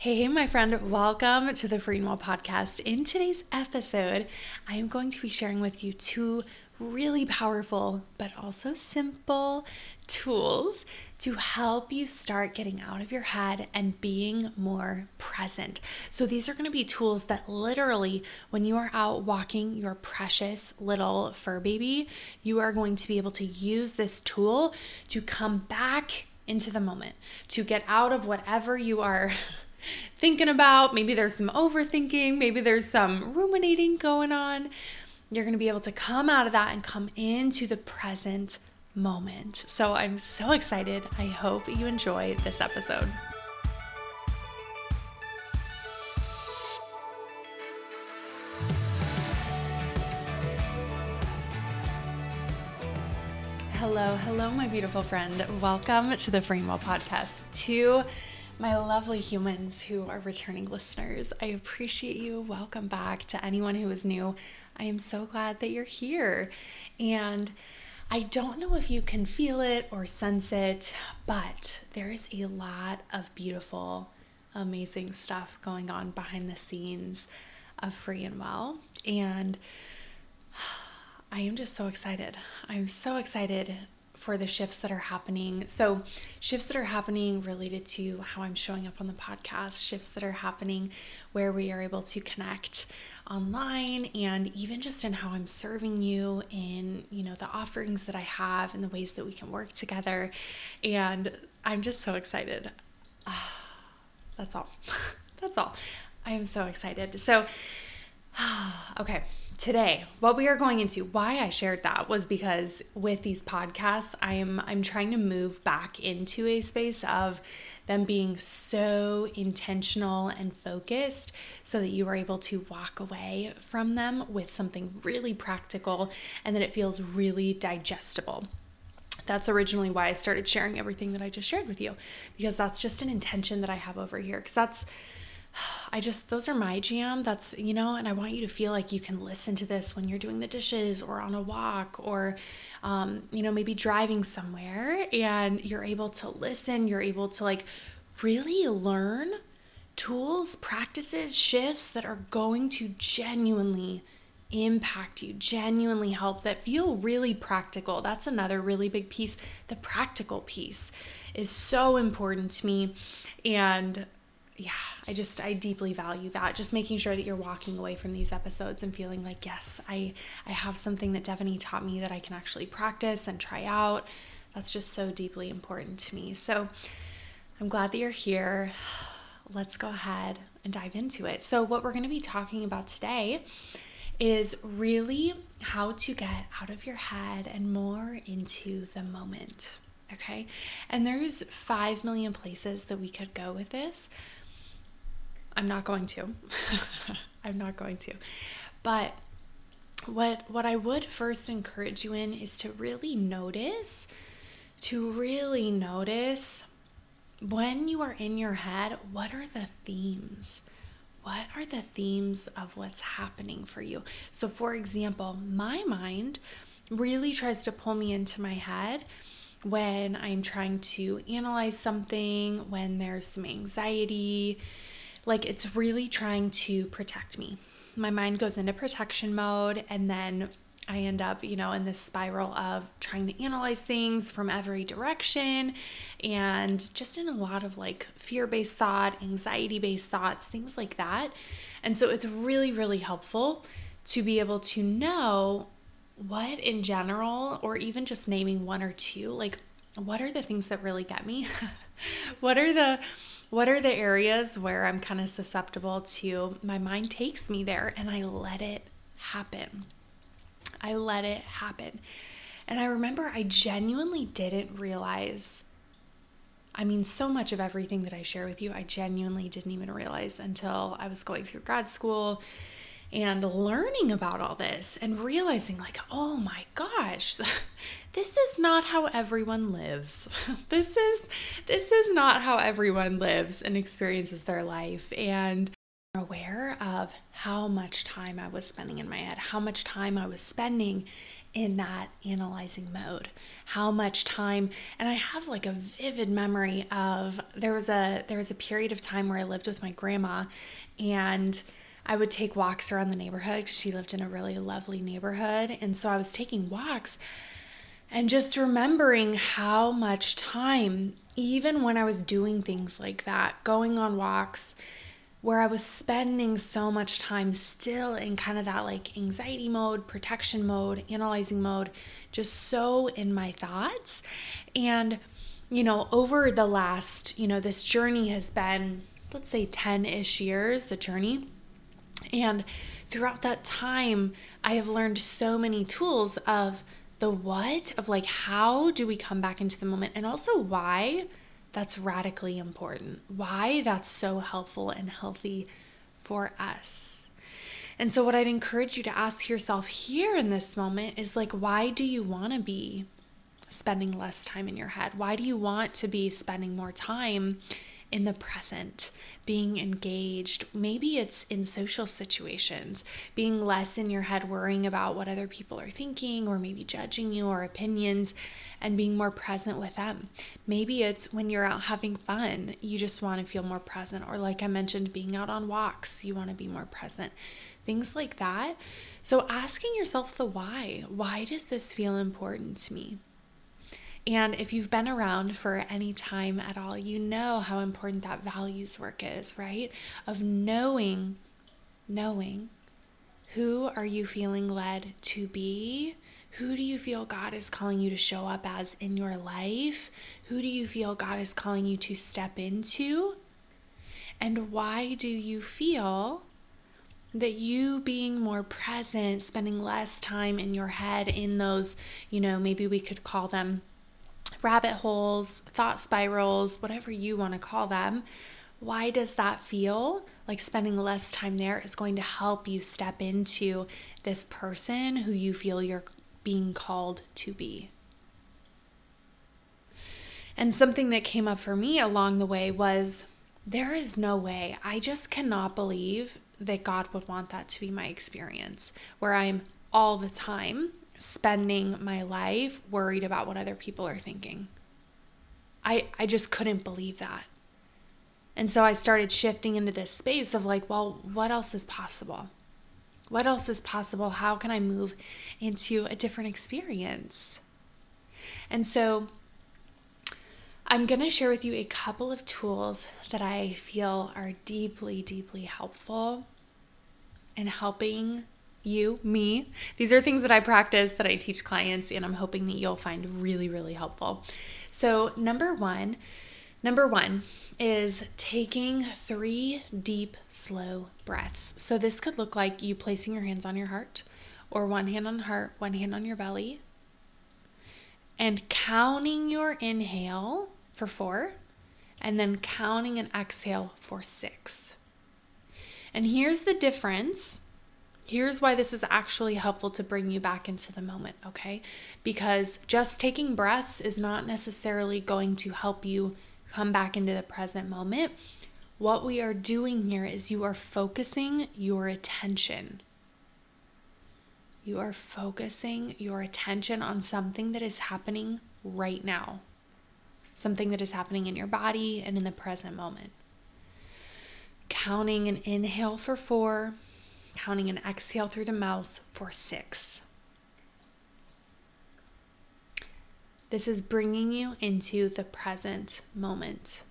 Hey, hey, my friend, welcome to the Free Well podcast. In today's episode, I am going to be sharing with you two really powerful but also simple tools to help you start getting out of your head and being more present. So, these are going to be tools that literally, when you are out walking your precious little fur baby, you are going to be able to use this tool to come back into the moment, to get out of whatever you are. thinking about. Maybe there's some overthinking, maybe there's some ruminating going on. You're going to be able to come out of that and come into the present moment. So I'm so excited. I hope you enjoy this episode. Hello, hello, my beautiful friend. Welcome to the Free and Well Podcast. To my lovely humans who are returning listeners. I appreciate you. Welcome back to anyone who is new. I am so glad that you're here. And I don't know if you can feel it or sense it, but there is a lot of beautiful, amazing stuff going on behind the scenes of Free and Well. And I am just so excited. I'm so excited for the shifts that are happening. So, shifts that are happening related to how I'm showing up on the podcast, shifts that are happening where we are able to connect online and even just in how I'm serving you in, you know, the offerings that I have and the ways that we can work together. And I'm just so excited. that's all. that's all. I am so excited. So, okay today what we are going into why i shared that was because with these podcasts i'm i'm trying to move back into a space of them being so intentional and focused so that you are able to walk away from them with something really practical and that it feels really digestible. That's originally why I started sharing everything that I just shared with you because that's just an intention that I have over here because that's I just, those are my jam. That's, you know, and I want you to feel like you can listen to this when you're doing the dishes or on a walk or, um, you know, maybe driving somewhere and you're able to listen. You're able to like really learn tools, practices, shifts that are going to genuinely impact you, genuinely help, that feel really practical. That's another really big piece. The practical piece is so important to me. And yeah, I just I deeply value that. Just making sure that you're walking away from these episodes and feeling like, yes, I I have something that Devoney taught me that I can actually practice and try out. That's just so deeply important to me. So I'm glad that you're here. Let's go ahead and dive into it. So what we're going to be talking about today is really how to get out of your head and more into the moment. Okay? And there's 5 million places that we could go with this. I'm not going to. I'm not going to. But what what I would first encourage you in is to really notice to really notice when you are in your head, what are the themes? What are the themes of what's happening for you? So, for example, my mind really tries to pull me into my head when I'm trying to analyze something, when there's some anxiety, like it's really trying to protect me. My mind goes into protection mode and then I end up, you know, in this spiral of trying to analyze things from every direction and just in a lot of like fear based thought, anxiety based thoughts, things like that. And so it's really, really helpful to be able to know what in general, or even just naming one or two, like what are the things that really get me? what are the what are the areas where I'm kind of susceptible to my mind takes me there and I let it happen. I let it happen. And I remember I genuinely didn't realize. I mean, so much of everything that I share with you, I genuinely didn't even realize until I was going through grad school and learning about all this and realizing, like, oh my gosh, this is not how everyone lives. this is this is not how everyone lives and experiences their life. And aware of how much time I was spending in my head, how much time I was spending in that analyzing mode. How much time and I have like a vivid memory of there was a there was a period of time where I lived with my grandma and I would take walks around the neighborhood. She lived in a really lovely neighborhood and so I was taking walks and just remembering how much time even when I was doing things like that, going on walks, where I was spending so much time still in kind of that like anxiety mode, protection mode, analyzing mode, just so in my thoughts. And, you know, over the last, you know, this journey has been, let's say 10 ish years, the journey. And throughout that time, I have learned so many tools of the what, of like, how do we come back into the moment, and also why that's radically important, why that's so helpful and healthy for us. And so, what I'd encourage you to ask yourself here in this moment is like, why do you want to be spending less time in your head? Why do you want to be spending more time in the present? being engaged. Maybe it's in social situations, being less in your head, worrying about what other people are thinking or maybe judging you or opinions, and being more present with them. Maybe it's when you're out having fun, you just want to feel more present. Or, like I mentioned, being out on walks, you want to be more present. Things like that. So, asking yourself the why why does this feel important to me? And if you've been around for any time at all, you know how important that values work is, right? Of knowing, knowing who are you feeling led to be? Who do you feel God is calling you to show up as in your life? Who do you feel God is calling you to step into? And why do you feel that you being more present, spending less time in your head in those, you know, maybe we could call them rabbit holes, thought spirals, whatever you want to call them, why does that feel like spending less time there is going to help you step into this person who you feel you're being called to be? And something that came up for me along the way was there is no way, I just cannot believe that God would want that to be my experience where I'm all the time spending my life worried about what other people are thinking. I, I just couldn't believe that. And so I started shifting into this space of like, well, what else is possible? What else is possible? How can I move into a different experience? And so I'm going to share with you a couple of tools that I feel are deeply, deeply helpful in helping you, me. These are things that I practice, that I teach clients, and I'm hoping that you'll find really, really helpful. So, number one, number one is taking three deep, slow breaths. So, this could look like you placing your hands on your heart, or one hand on heart, one hand on your belly, and counting your inhale for four, and then counting an exhale for six. And here's the difference Here's why this is actually helpful to bring you back into the moment, okay? Because just taking breaths is not necessarily going to help you come back into the present moment. What we are doing here is you are focusing your attention. You are focusing your attention on something that is happening right now, something that is happening in your body and in the present moment. Counting an inhale for four counting an exhale through the mouth for six. This is bringing you into the present moment.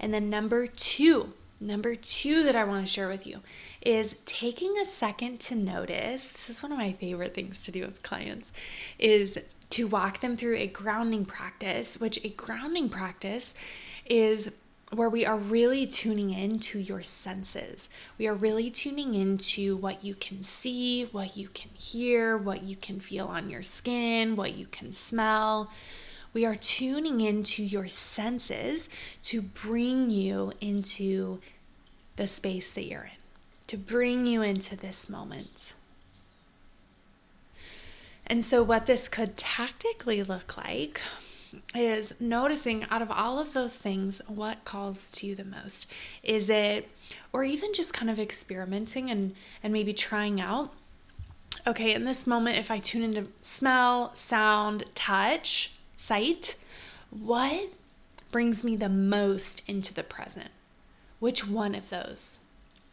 And then, number two, number two that I want to share with you is taking a second to notice. This is one of my favorite things to do with clients is to walk them through a grounding practice, which a grounding practice is where we are really tuning in to your senses. We are really tuning into what you can see, what you can hear, what you can feel on your skin, what you can smell. We are tuning into your senses to bring you into the space that you're in, to bring you into this moment. And so, what this could tactically look like is noticing out of all of those things, what calls to you the most? Is it, or even just kind of experimenting and, and maybe trying out? Okay, in this moment, if I tune into smell, sound, touch, sight, what brings me the most into the present? Which one of those?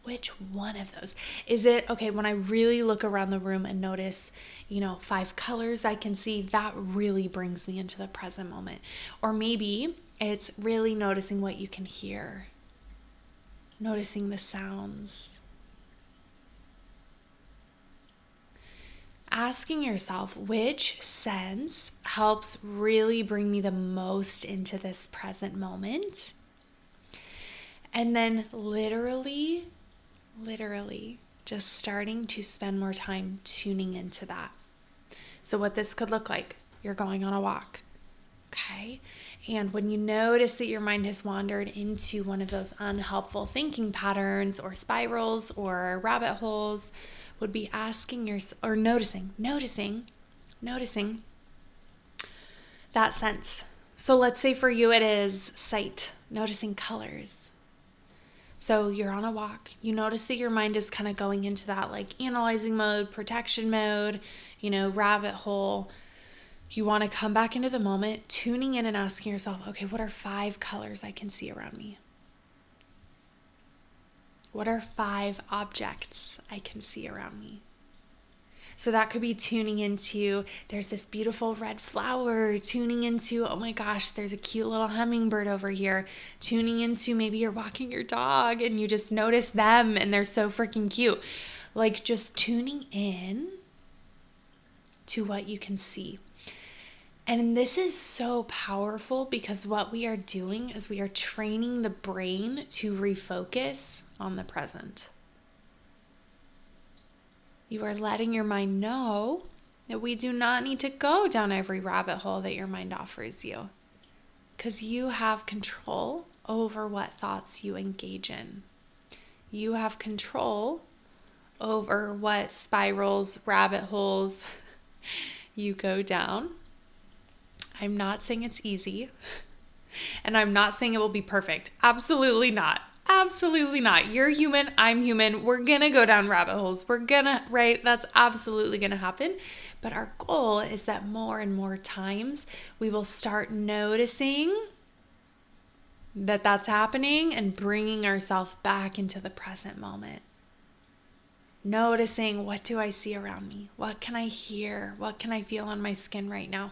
Which one of those? Is it okay when I really look around the room and notice, you know, five colors I can see, that really brings me into the present moment. Or maybe it's really noticing what you can hear, noticing the sounds. Asking yourself which sense helps really bring me the most into this present moment. And then literally literally just starting to spend more time tuning into that. So, what this could look like you're going on a walk, okay? And when you notice that your mind has wandered into one of those unhelpful thinking patterns or spirals or rabbit holes, would be asking your or noticing, noticing, noticing that sense. So let's say for you it is sight, noticing colors, so you're on a walk, you notice that your mind is kind of going into that like analyzing mode, protection mode, you know, rabbit hole. You want to come back into the moment, tuning in and asking yourself, okay, what are five colors I can see around me? What are five objects I can see around me? So that could be tuning into there's this beautiful red flower, tuning into, oh my gosh, there's a cute little hummingbird over here, tuning into maybe you're walking your dog and you just notice them and they're so freaking cute. Like just tuning in to what you can see. And this is so powerful because what we are doing is we are training the brain to refocus on the present. You are letting your mind know that we do not need to go down every rabbit hole that your mind offers you because you have control over what thoughts you engage in. You have control over what spirals, rabbit holes you go down. I'm not saying it's easy, and I'm not saying it will be perfect. Absolutely not. Absolutely not. You're human. I'm human. We're going to go down rabbit holes. We're going to, right? That's absolutely going to happen. But our goal is that more and more times we will start noticing that that's happening and bringing ourselves back into the present moment. Noticing what do I see around me? What can I hear? What can I feel on my skin right now?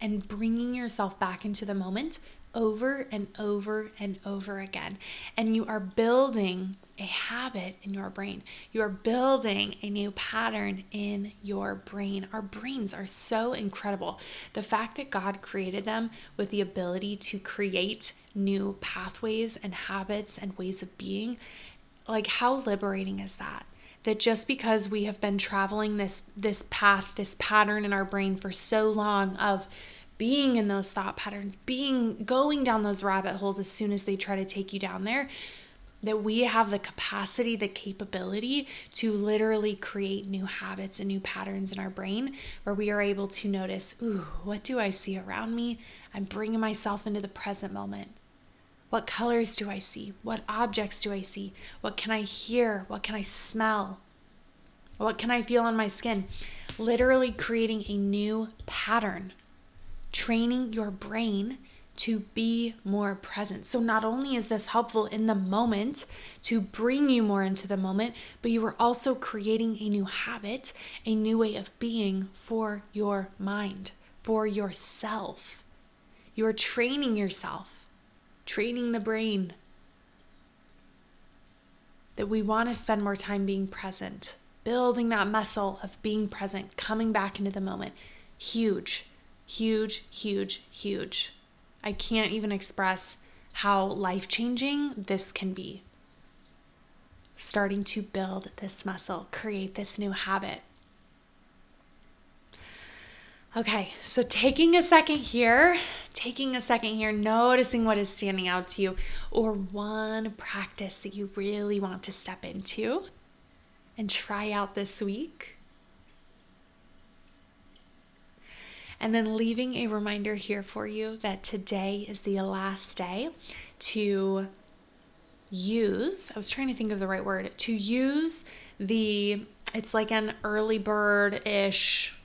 And bringing yourself back into the moment over and over and over again. And you are building a habit in your brain. You are building a new pattern in your brain. Our brains are so incredible. The fact that God created them with the ability to create new pathways and habits and ways of being, like how liberating is that? That just because we have been traveling this this path, this pattern in our brain for so long of being in those thought patterns, being going down those rabbit holes as soon as they try to take you down there, that we have the capacity, the capability to literally create new habits and new patterns in our brain where we are able to notice, ooh, what do I see around me? I'm bringing myself into the present moment. What colors do I see? What objects do I see? What can I hear? What can I smell? What can I feel on my skin? Literally creating a new pattern training your brain to be more present. So, not only is this helpful in the moment to bring you more into the moment, but you are also creating a new habit, a new way of being for your mind, for yourself. You're training yourself, training the brain that we want to spend more time being present, building that muscle of being present, coming back into the moment. Huge Huge, huge, huge. I can't even express how life changing this can be. Starting to build this muscle, create this new habit. Okay, so taking a second here, taking a second here, noticing what is standing out to you, or one practice that you really want to step into and try out this week. And then leaving a reminder here for you that today is the last day to use, I was trying to think of the right word, to use the, it's like an early bird ish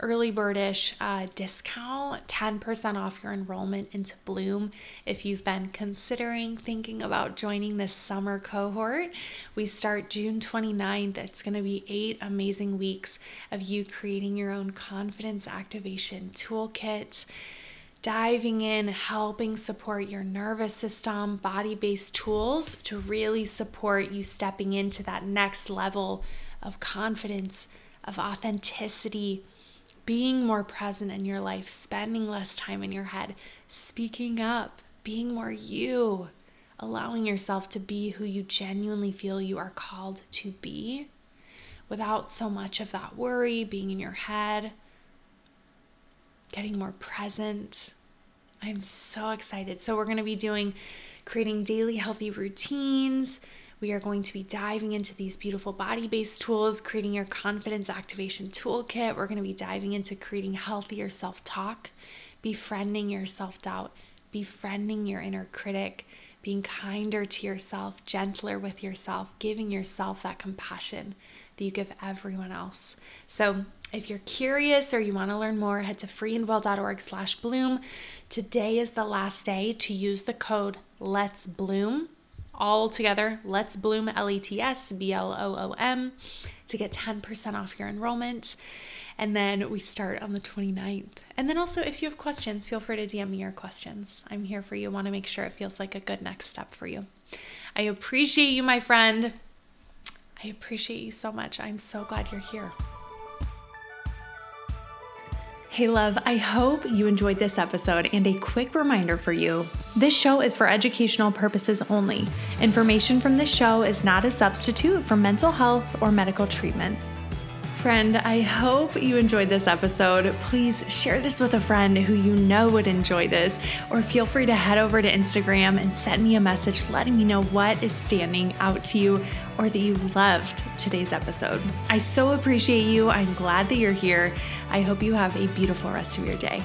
early birdish uh, discount 10% off your enrollment into bloom. If you've been considering thinking about joining this summer cohort we start june 29th it's going to be eight amazing weeks of you creating your own confidence activation toolkit diving in, helping support your nervous system, body based tools to really support you stepping into that next level of confidence, of authenticity, being more present in your life, spending less time in your head, speaking up, being more you, allowing yourself to be who you genuinely feel you are called to be without so much of that worry being in your head, getting more present. I'm so excited. So, we're going to be doing creating daily healthy routines we are going to be diving into these beautiful body based tools, creating your confidence activation toolkit. We're going to be diving into creating healthier self talk, befriending your self doubt, befriending your inner critic, being kinder to yourself, gentler with yourself, giving yourself that compassion that you give everyone else. So, if you're curious or you want to learn more, head to freeandwell.org slash bloom. Today is the last day to use the code Let's Bloom all together. Let's Bloom, L E T S B L O O M, to get 10% off your enrollment. And then we start on the 29th. And then also, if you have questions, feel free to DM me your questions. I'm here for you. want to make sure it feels like a good next step for you. I appreciate you, my friend. I appreciate you so much. I'm so glad you're here. Hey, love, I hope you enjoyed this episode. And a quick reminder for you this show is for educational purposes only. Information from this show is not a substitute for mental health or medical treatment. Friend, I hope you enjoyed this episode. Please share this with a friend who you know would enjoy this, or feel free to head over to Instagram and send me a message letting me know what is standing out to you or that you loved today's episode. I so appreciate you. I'm glad that you're here. I hope you have a beautiful rest of your day.